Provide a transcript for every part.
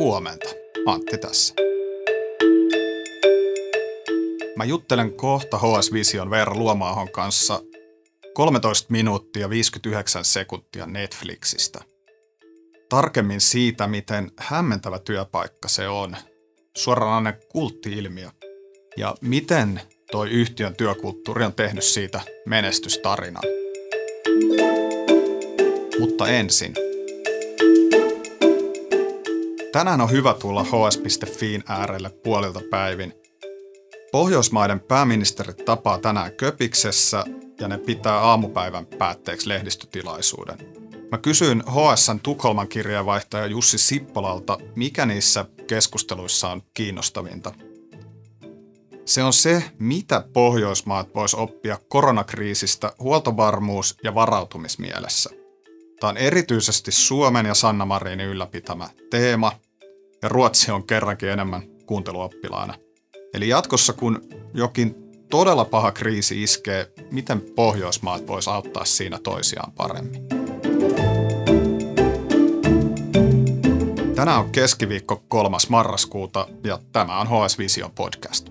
Huomenta. Antti tässä. Mä juttelen kohta HS Vision Veera Luomaahon kanssa 13 minuuttia 59 sekuntia Netflixistä. Tarkemmin siitä, miten hämmentävä työpaikka se on, suoranainen kultti-ilmiö, ja miten toi yhtiön työkulttuuri on tehnyt siitä menestystarinan. Mutta ensin. Tänään on hyvä tulla hs.fiin äärelle puolilta päivin. Pohjoismaiden pääministerit tapaa tänään Köpiksessä ja ne pitää aamupäivän päätteeksi lehdistötilaisuuden. Mä kysyin HSN Tukholman kirjeenvaihtaja Jussi Sippolalta, mikä niissä keskusteluissa on kiinnostavinta. Se on se, mitä Pohjoismaat vois oppia koronakriisistä huoltovarmuus- ja varautumismielessä. Tämä on erityisesti Suomen ja Sanna Marinin ylläpitämä teema, ja Ruotsi on kerrankin enemmän kuunteluoppilaana. Eli jatkossa, kun jokin todella paha kriisi iskee, miten Pohjoismaat vois auttaa siinä toisiaan paremmin. Tänään on keskiviikko 3. marraskuuta ja tämä on HS Vision podcast.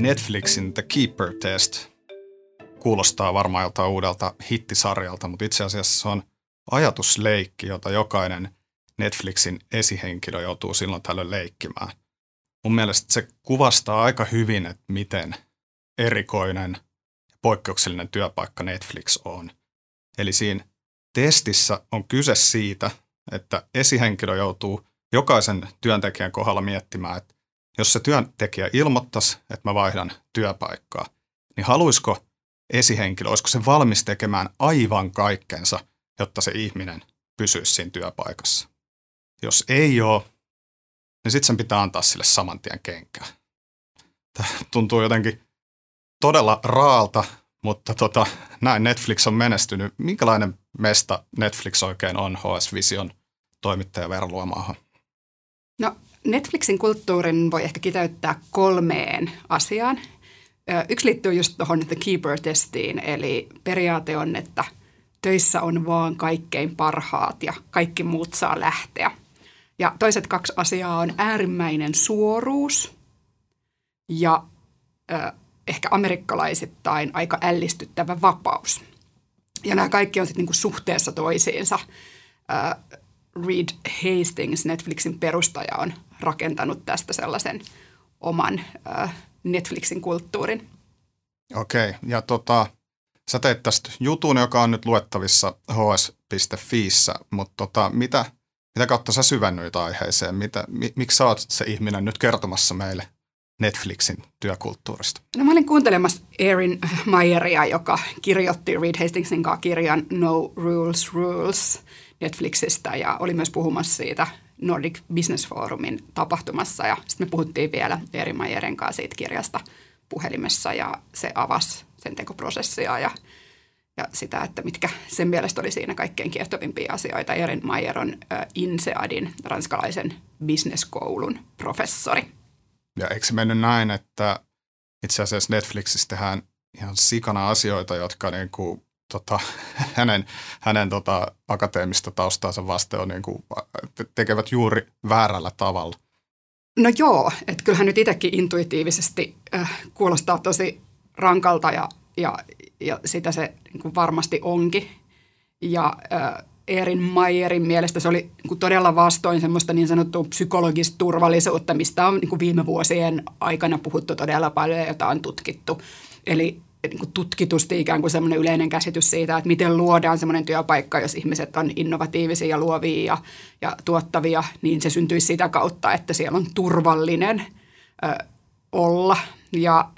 Netflixin The Keeper Test kuulostaa varmaan joltain uudelta hittisarjalta, mutta itse asiassa se on ajatusleikki, jota jokainen Netflixin esihenkilö joutuu silloin tällöin leikkimään. Mun mielestä se kuvastaa aika hyvin, että miten erikoinen ja poikkeuksellinen työpaikka Netflix on. Eli siinä testissä on kyse siitä, että esihenkilö joutuu jokaisen työntekijän kohdalla miettimään, että jos se työntekijä ilmoittaisi, että mä vaihdan työpaikkaa, niin haluaisiko esihenkilö, olisiko se valmis tekemään aivan kaikkensa, jotta se ihminen pysyisi siinä työpaikassa. Jos ei ole, niin sitten sen pitää antaa sille saman tien kenkää. Tämä tuntuu jotenkin todella raalta, mutta tota, näin Netflix on menestynyt. Minkälainen mesta Netflix oikein on HS Vision toimittaja Veera Luomaahan? No Netflixin kulttuurin voi ehkä kiteyttää kolmeen asiaan. Yksi liittyy just tuohon The Keeper-testiin, eli periaate on, että töissä on vaan kaikkein parhaat ja kaikki muut saa lähteä. Ja toiset kaksi asiaa on äärimmäinen suoruus ja ehkä amerikkalaisittain aika ällistyttävä vapaus. Ja nämä kaikki on sitten niinku suhteessa toisiinsa. Reed Hastings, Netflixin perustaja, on rakentanut tästä sellaisen oman Netflixin kulttuurin. Okei, ja tota, sä teet tästä jutun, joka on nyt luettavissa hs.fiissä, mutta tota, mitä, mitä kautta sä syvennyit aiheeseen? Mitä, mi, miksi sä oot se ihminen nyt kertomassa meille Netflixin työkulttuurista? No mä olin kuuntelemassa Erin Mayeria, joka kirjoitti Reed Hastingsin kanssa kirjan No Rules Rules Netflixistä ja oli myös puhumassa siitä Nordic Business Forumin tapahtumassa ja sitten me puhuttiin vielä Erin Mayerin kanssa siitä kirjasta puhelimessa ja se avasi sen tekoprosessia ja, ja sitä, että mitkä sen mielestä oli siinä kaikkein kiehtovimpia asioita. Erin Mayer on INSEADin, ranskalaisen bisneskoulun professori. Ja eikö se mennyt näin, että itse asiassa Netflixissä tehdään ihan sikana asioita, jotka niin kuin, tota, hänen, hänen tota, akateemista taustaansa vasten on, niin kuin, tekevät juuri väärällä tavalla? No joo, että kyllähän nyt itsekin intuitiivisesti äh, kuulostaa tosi rankalta ja, ja, ja sitä se niin kuin varmasti onkin. Ja äh, Erin Mayerin mielestä se oli niin kuin todella vastoin semmoista niin sanottua psykologista turvallisuutta, mistä on niin kuin viime vuosien aikana puhuttu todella paljon ja jota on tutkittu. Eli niin kuin tutkitusti ikään kuin semmoinen yleinen käsitys siitä, että miten luodaan semmoinen työpaikka, jos ihmiset on innovatiivisia ja luovia ja, ja tuottavia, niin se syntyisi sitä kautta, että siellä on turvallinen ö, olla. Ja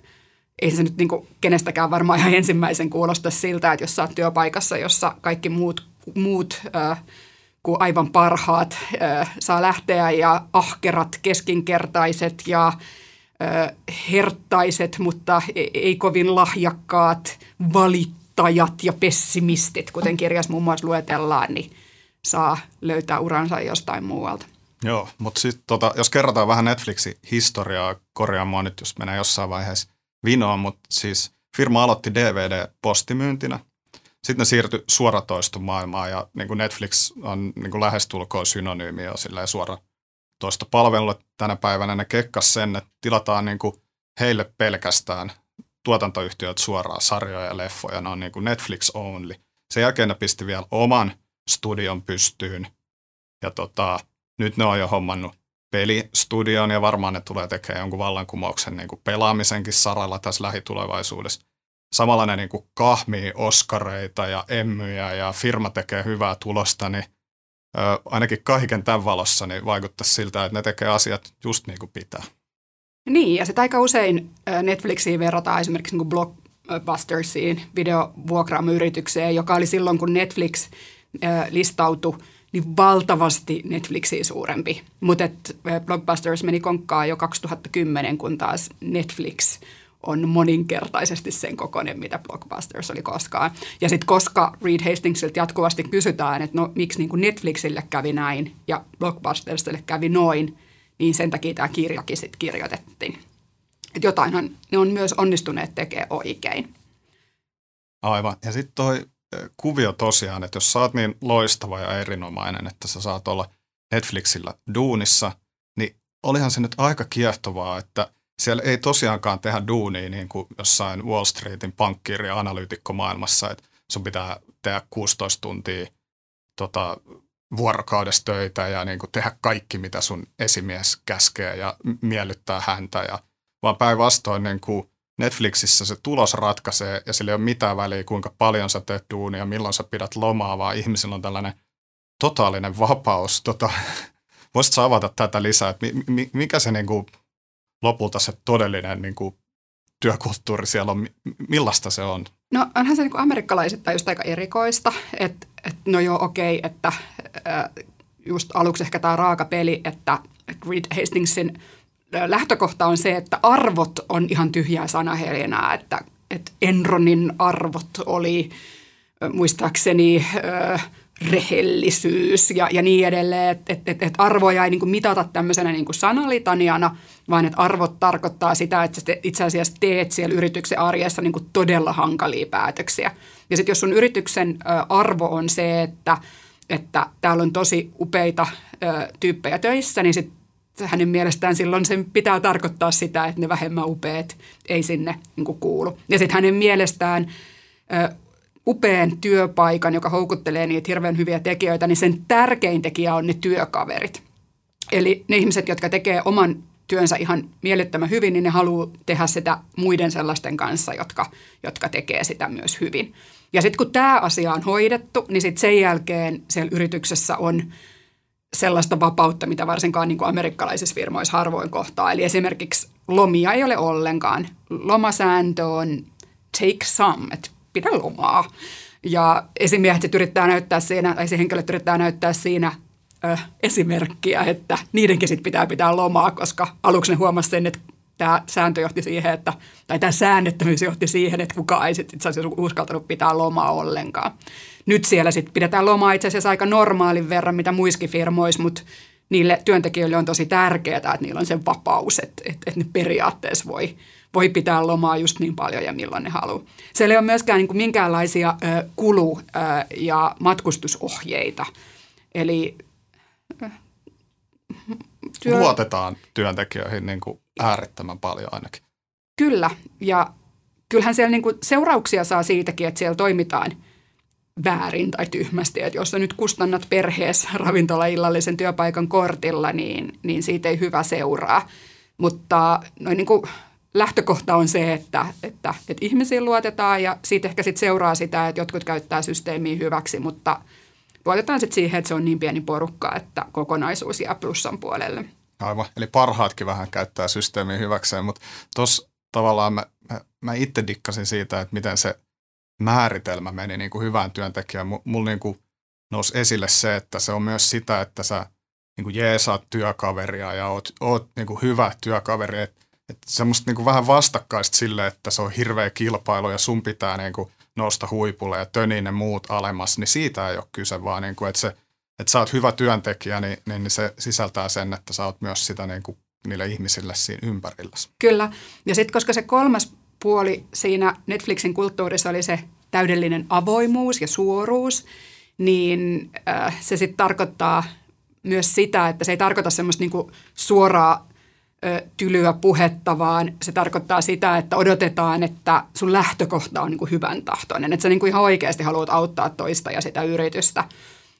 ei se nyt niin kuin kenestäkään varmaan ihan ensimmäisen kuulosta siltä, että jos sä oot työpaikassa, jossa kaikki muut, muut ö, kuin aivan parhaat ö, saa lähteä ja ahkerat, keskinkertaiset ja herttaiset, mutta e-, ei kovin lahjakkaat valittajat ja pessimistit, kuten kirjassa muun muassa luetellaan, niin saa löytää uransa jostain muualta. Joo, mutta sitten tota, jos kerrotaan vähän Netflixin historiaa, korjaa mua nyt, jos menee jossain vaiheessa vinoon, mutta siis firma aloitti DVD-postimyyntinä. sitten ne siirtyi suoratoistomaailmaan ja niin kuin Netflix on niin kuin lähestulkoon synonyymi jo silleen suoratoistopalvelulle tänä päivänä. Ne kekkas sen, että tilataan niin kuin heille pelkästään tuotantoyhtiöt suoraan sarjoja ja leffoja. Ne on niin kuin Netflix only. Sen jälkeen ne pisti vielä oman studion pystyyn. Ja tota, nyt ne on jo hommannut pelistudion ja varmaan ne tulee tekemään jonkun vallankumouksen niin kuin pelaamisenkin saralla tässä lähitulevaisuudessa. Samalla ne niin kuin kahmii oskareita ja emmyjä ja firma tekee hyvää tulosta, niin ainakin kaiken tämän valossa niin vaikuttaa siltä, että ne tekee asiat just niin kuin pitää. Niin, ja sitten aika usein Netflixiin verrataan esimerkiksi niin Blockbustersiin, videovuokraamyritykseen, joka oli silloin, kun Netflix listautui niin valtavasti Netflixiä suurempi. Mutta Blockbusters meni konkkaan jo 2010, kun taas Netflix on moninkertaisesti sen kokoinen, mitä Blockbusters oli koskaan. Ja sitten koska Reed Hastingsilta jatkuvasti kysytään, että no miksi niin kuin Netflixille kävi näin ja Blockbustersille kävi noin, niin sen takia tämä kirjakin sitten kirjoitettiin. Että jotainhan ne on myös onnistuneet tekemään oikein. Aivan. Ja sitten toi kuvio tosiaan, että jos sä oot niin loistava ja erinomainen, että sä saat olla Netflixillä duunissa, niin olihan se nyt aika kiehtovaa, että siellä ei tosiaankaan tehdä duunia niin kuin jossain Wall Streetin pankkiiri- ja analyytikkomaailmassa, että sun pitää tehdä 16 tuntia tota, vuorokaudessa töitä ja niin kuin tehdä kaikki, mitä sun esimies käskee ja miellyttää häntä. Ja, vaan päinvastoin niin kuin Netflixissä se tulos ratkaisee ja sillä ei ole mitään väliä, kuinka paljon sä teet duunia, milloin sä pidät lomaa, vaan ihmisillä on tällainen totaalinen vapaus. Tota, voisitko avata tätä lisää, että mikä se niin kuin, lopulta se todellinen niin kuin, työkulttuuri siellä on, millaista se on? No onhan se niin amerikkalaisittain just aika erikoista, että et, no joo okei, okay, että äh, just aluksi ehkä tämä raaka peli, että Reed Hastingsin lähtökohta on se, että arvot on ihan tyhjää sanahelinää, että, että Enronin arvot oli muistaakseni äh, rehellisyys ja, ja niin edelleen, että et, et, et arvoja ei niin kuin mitata tämmöisenä niin kuin sanalitaniana, vaan että arvot tarkoittaa sitä, että sä itse asiassa teet siellä yrityksen arjessa niin kuin todella hankalia päätöksiä. Ja sitten jos sun yrityksen arvo on se, että, että täällä on tosi upeita tyyppejä töissä, niin sitten hänen mielestään silloin sen pitää tarkoittaa sitä, että ne vähemmän upeat ei sinne niin kuulu. Ja sitten hänen mielestään ö, upean työpaikan, joka houkuttelee niitä hirveän hyviä tekijöitä, niin sen tärkein tekijä on ne työkaverit. Eli ne ihmiset, jotka tekee oman työnsä ihan mielettömän hyvin, niin ne haluaa tehdä sitä muiden sellaisten kanssa, jotka, jotka tekee sitä myös hyvin. Ja sitten kun tämä asia on hoidettu, niin sitten sen jälkeen siellä yrityksessä on sellaista vapautta, mitä varsinkaan niin kuin amerikkalaisissa firmoissa harvoin kohtaa. Eli esimerkiksi lomia ei ole ollenkaan. Lomasääntö on take some, että pidä lomaa. Ja esimiehet yrittää näyttää siinä, tai se henkilöt yrittää näyttää siinä ö, esimerkkiä, että niidenkin sit pitää pitää lomaa, koska aluksi ne huomasi sen, että tämä sääntö johti siihen, että, tai tämä säännettömyys johti siihen, että kukaan ei sitten itse uskaltanut pitää lomaa ollenkaan. Nyt siellä sitten pidetään lomaa itse asiassa aika normaalin verran, mitä muissakin firmoissa, mutta niille työntekijöille on tosi tärkeää, että niillä on se vapaus, että, että, että ne periaatteessa voi, voi pitää lomaa just niin paljon ja milloin ne haluaa. Siellä ei ole myöskään niin kuin minkäänlaisia ö, kulu- ö, ja matkustusohjeita. Eli työ... Luotetaan työntekijöihin niin kuin äärettömän paljon ainakin. Kyllä, ja kyllähän siellä niin kuin seurauksia saa siitäkin, että siellä toimitaan väärin tai tyhmästi. Että jos sä nyt kustannat perheessä ravintolaillallisen työpaikan kortilla, niin, niin siitä ei hyvä seuraa. Mutta noin niin kuin lähtökohta on se, että, että, että ihmisiin luotetaan ja siitä ehkä sitten seuraa sitä, että jotkut käyttää systeemiä hyväksi, mutta luotetaan sitten siihen, että se on niin pieni porukka, että kokonaisuus jää plussan puolelle. Aivan, eli parhaatkin vähän käyttää systeemiä hyväkseen, mutta tuossa tavallaan mä, mä, mä itse dikkasin siitä, että miten se määritelmä meni niin kuin hyvään työntekijään. Mulla niin kuin nousi esille se, että se on myös sitä, että sä niin kuin jeesaat työkaveria ja oot, oot niin kuin hyvä työkaveri. Että että semmoista niin kuin vähän vastakkaista sille, että se on hirveä kilpailu ja sun pitää niin kuin nousta huipulle ja töniin ne muut alemmas, niin siitä ei ole kyse, vaan niin kuin, että, se, että sä oot hyvä työntekijä, niin, niin se sisältää sen, että sä oot myös sitä niin kuin niille ihmisille siinä ympärillä. Kyllä. Ja sitten koska se kolmas puoli siinä Netflixin kulttuurissa oli se täydellinen avoimuus ja suoruus, niin äh, se sitten tarkoittaa myös sitä, että se ei tarkoita semmoista niinku suoraa tylyä puhetta, vaan se tarkoittaa sitä, että odotetaan, että sun lähtökohta on niinku hyvän tahtoinen, että sä niinku ihan oikeasti haluat auttaa toista ja sitä yritystä.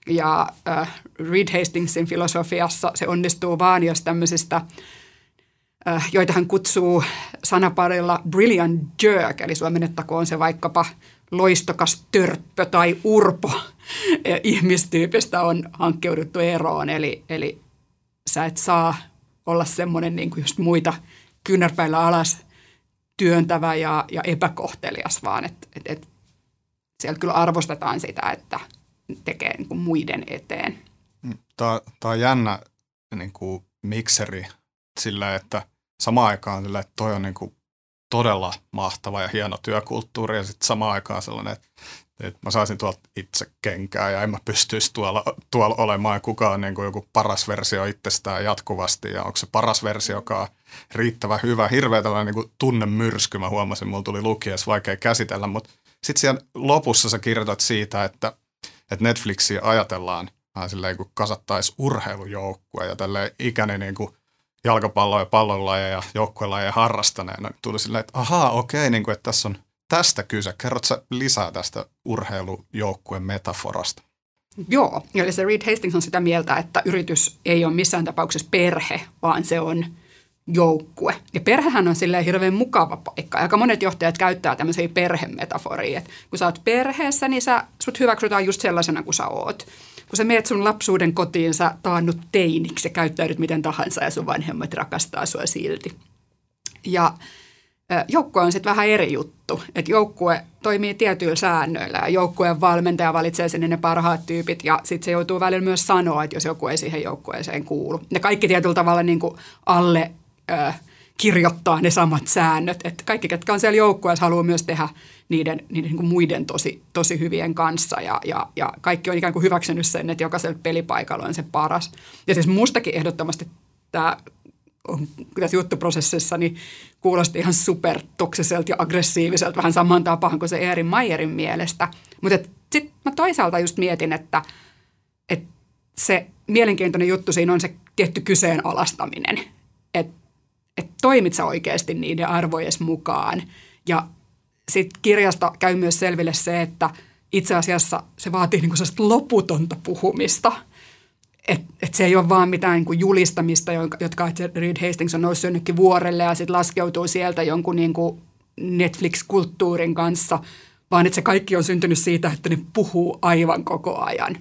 Ja äh, Reed Hastingsin filosofiassa se onnistuu vaan, jos tämmöisistä – Äh, joita hän kutsuu sanaparilla brilliant jerk, eli suomennettakoon se vaikkapa loistokas törppö tai urpo ihmistyypistä on hankkeuduttu eroon. Eli, eli sä et saa olla semmoinen niin kuin just muita kyynärpäillä alas työntävä ja, ja epäkohtelias, vaan että et, et siellä kyllä arvostetaan sitä, että tekee niin kuin muiden eteen. Tämä, tämä on jännä niin kuin mikseri sillä, että samaan aikaan sillä, että toi on niin kuin todella mahtava ja hieno työkulttuuri ja sitten samaan aikaan sellainen, että, että mä saisin tuolta itse kenkää ja en mä pystyisi tuolla, tuolla olemaan. Kukaan niin kuin joku paras versio itsestään jatkuvasti ja onko se paras versio, joka on riittävän hyvä. Hirveä tällainen niin tunnemyrsky, mä huomasin, mulla tuli lukiessa vaikea käsitellä, mutta sitten siellä lopussa sä kirjoitat siitä, että, että Netflixiä ajatellaan vähän silleen, kun kasattaisi urheilujoukkue ja tälleen ikäni niin kuin jalkapalloa ja pallonlajeja ja joukkuelajeja harrastaneena, niin tuli silleen, että ahaa, okei, niin kuin, että tässä on tästä kyse. Kerrotko lisää tästä urheilujoukkueen metaforasta? Joo, eli se Reed Hastings on sitä mieltä, että yritys ei ole missään tapauksessa perhe, vaan se on joukkue. Ja perhehän on silleen hirveän mukava paikka. Aika monet johtajat käyttää tämmöisiä perhemetaforia. Että kun sä oot perheessä, niin sä, sut hyväksytään just sellaisena kuin sä oot kun sä meet sun lapsuuden kotiin, sä taannut teiniksi ja käyttäydyt miten tahansa ja sun vanhemmat rakastaa sua silti. Ja joukkue on sitten vähän eri juttu. Että joukkue toimii tietyillä säännöillä ja joukkueen valmentaja valitsee sinne ne parhaat tyypit ja sitten se joutuu välillä myös sanoa, että jos joku ei siihen joukkueeseen kuulu. Ne kaikki tietyllä tavalla niin kuin alle äh, kirjoittaa ne samat säännöt. Että kaikki, ketkä on siellä joukkueessa, haluaa myös tehdä niiden, niiden niin kuin muiden tosi, tosi hyvien kanssa. Ja, ja, ja kaikki on ikään kuin hyväksynyt sen, että jokaisella pelipaikalla on se paras. Ja siis mustakin ehdottomasti tämä on tässä juttuprosessissa niin kuulosti ihan supertoksiselta ja aggressiiviselta, vähän saman tapaan kuin se Eerin Mayerin mielestä. Mutta sitten mä toisaalta just mietin, että, että se mielenkiintoinen juttu siinä on se tietty kyseenalaistaminen. Että että toimit sä oikeasti niiden arvojen mukaan. Ja sitten kirjasta käy myös selville se, että itse asiassa se vaatii niinku loputonta puhumista. Että et se ei ole vaan mitään niinku julistamista, jotka Reed Hastings on noussut jonnekin vuorelle ja sitten laskeutuu sieltä jonkun niinku Netflix-kulttuurin kanssa, vaan että se kaikki on syntynyt siitä, että ne puhuu aivan koko ajan.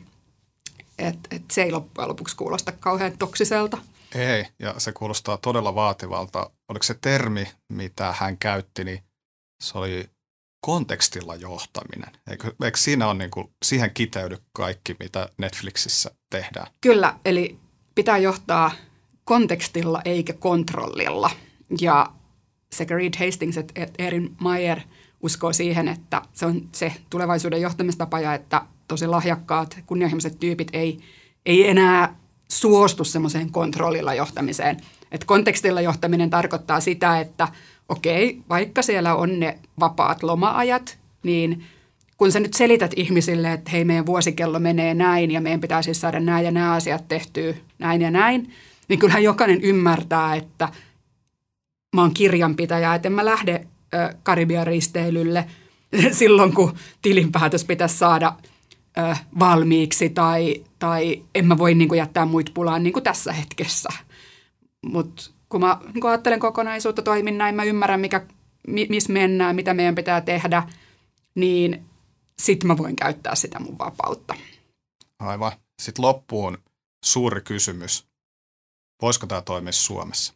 Et, et se ei loppujen lopuksi kuulosta kauhean toksiselta. Ei, ja se kuulostaa todella vaativalta. Oliko se termi, mitä hän käytti, niin se oli kontekstilla johtaminen. Eikö, eikö siinä on niin kuin, siihen kiteydy kaikki, mitä Netflixissä tehdään? Kyllä, eli pitää johtaa kontekstilla eikä kontrollilla. Ja sekä Reed Hastings että Erin Mayer uskoo siihen, että se on se tulevaisuuden johtamistapa ja että tosi lahjakkaat, kunnianhimoiset tyypit ei, ei enää suostu semmoiseen kontrollilla johtamiseen. Et kontekstilla johtaminen tarkoittaa sitä, että okei, vaikka siellä on ne vapaat loma-ajat, niin kun sä nyt selität ihmisille, että hei, meidän vuosikello menee näin ja meidän pitää siis saada nämä ja nämä asiat tehtyä näin ja näin, niin kyllähän jokainen ymmärtää, että mä oon kirjanpitäjä, että en mä lähde Karibian risteilylle silloin, kun tilinpäätös pitäisi saada – valmiiksi tai, tai en mä voi niin kuin, jättää muita pulaan niin kuin tässä hetkessä. Mutta kun mä niin kun ajattelen kokonaisuutta, toimin näin, mä ymmärrän, mikä, mi, missä mennään, mitä meidän pitää tehdä, niin sitten mä voin käyttää sitä mun vapautta. Aivan. Sitten loppuun suuri kysymys. Voisiko tämä toimia Suomessa?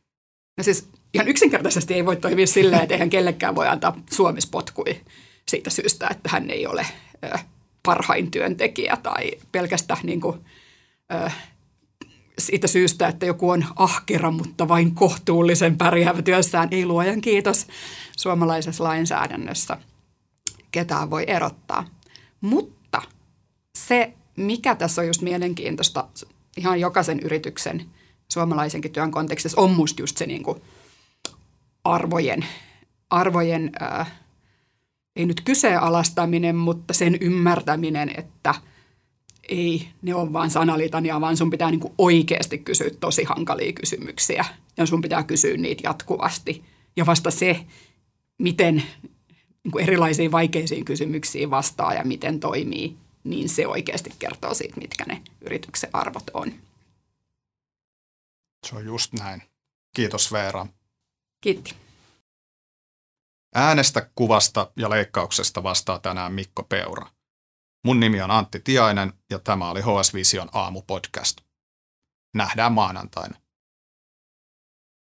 No siis ihan yksinkertaisesti ei voi toimia silleen, että eihän kellekään voi antaa Suomessa potkui siitä syystä, että hän ei ole parhain työntekijä tai pelkästään niin kuin, ö, siitä syystä, että joku on ahkera, mutta vain kohtuullisen pärjäävä työssään. Ei luojan kiitos suomalaisessa lainsäädännössä ketään voi erottaa. Mutta se, mikä tässä on just mielenkiintoista ihan jokaisen yrityksen suomalaisenkin työn kontekstissa, on musta just se niin kuin arvojen, arvojen äh, ei nyt kyseenalaistaminen, mutta sen ymmärtäminen, että ei ne on vain sanalitania, vaan sun pitää niin kuin oikeasti kysyä tosi hankalia kysymyksiä ja sun pitää kysyä niitä jatkuvasti. Ja vasta se, miten niin kuin erilaisiin vaikeisiin kysymyksiin vastaa ja miten toimii, niin se oikeasti kertoo siitä, mitkä ne yrityksen arvot on. Se on just näin. Kiitos Veera. Kiitti. Äänestä, kuvasta ja leikkauksesta vastaa tänään Mikko Peura. Mun nimi on Antti Tiainen ja tämä oli HS Vision aamupodcast. Nähdään maanantaina.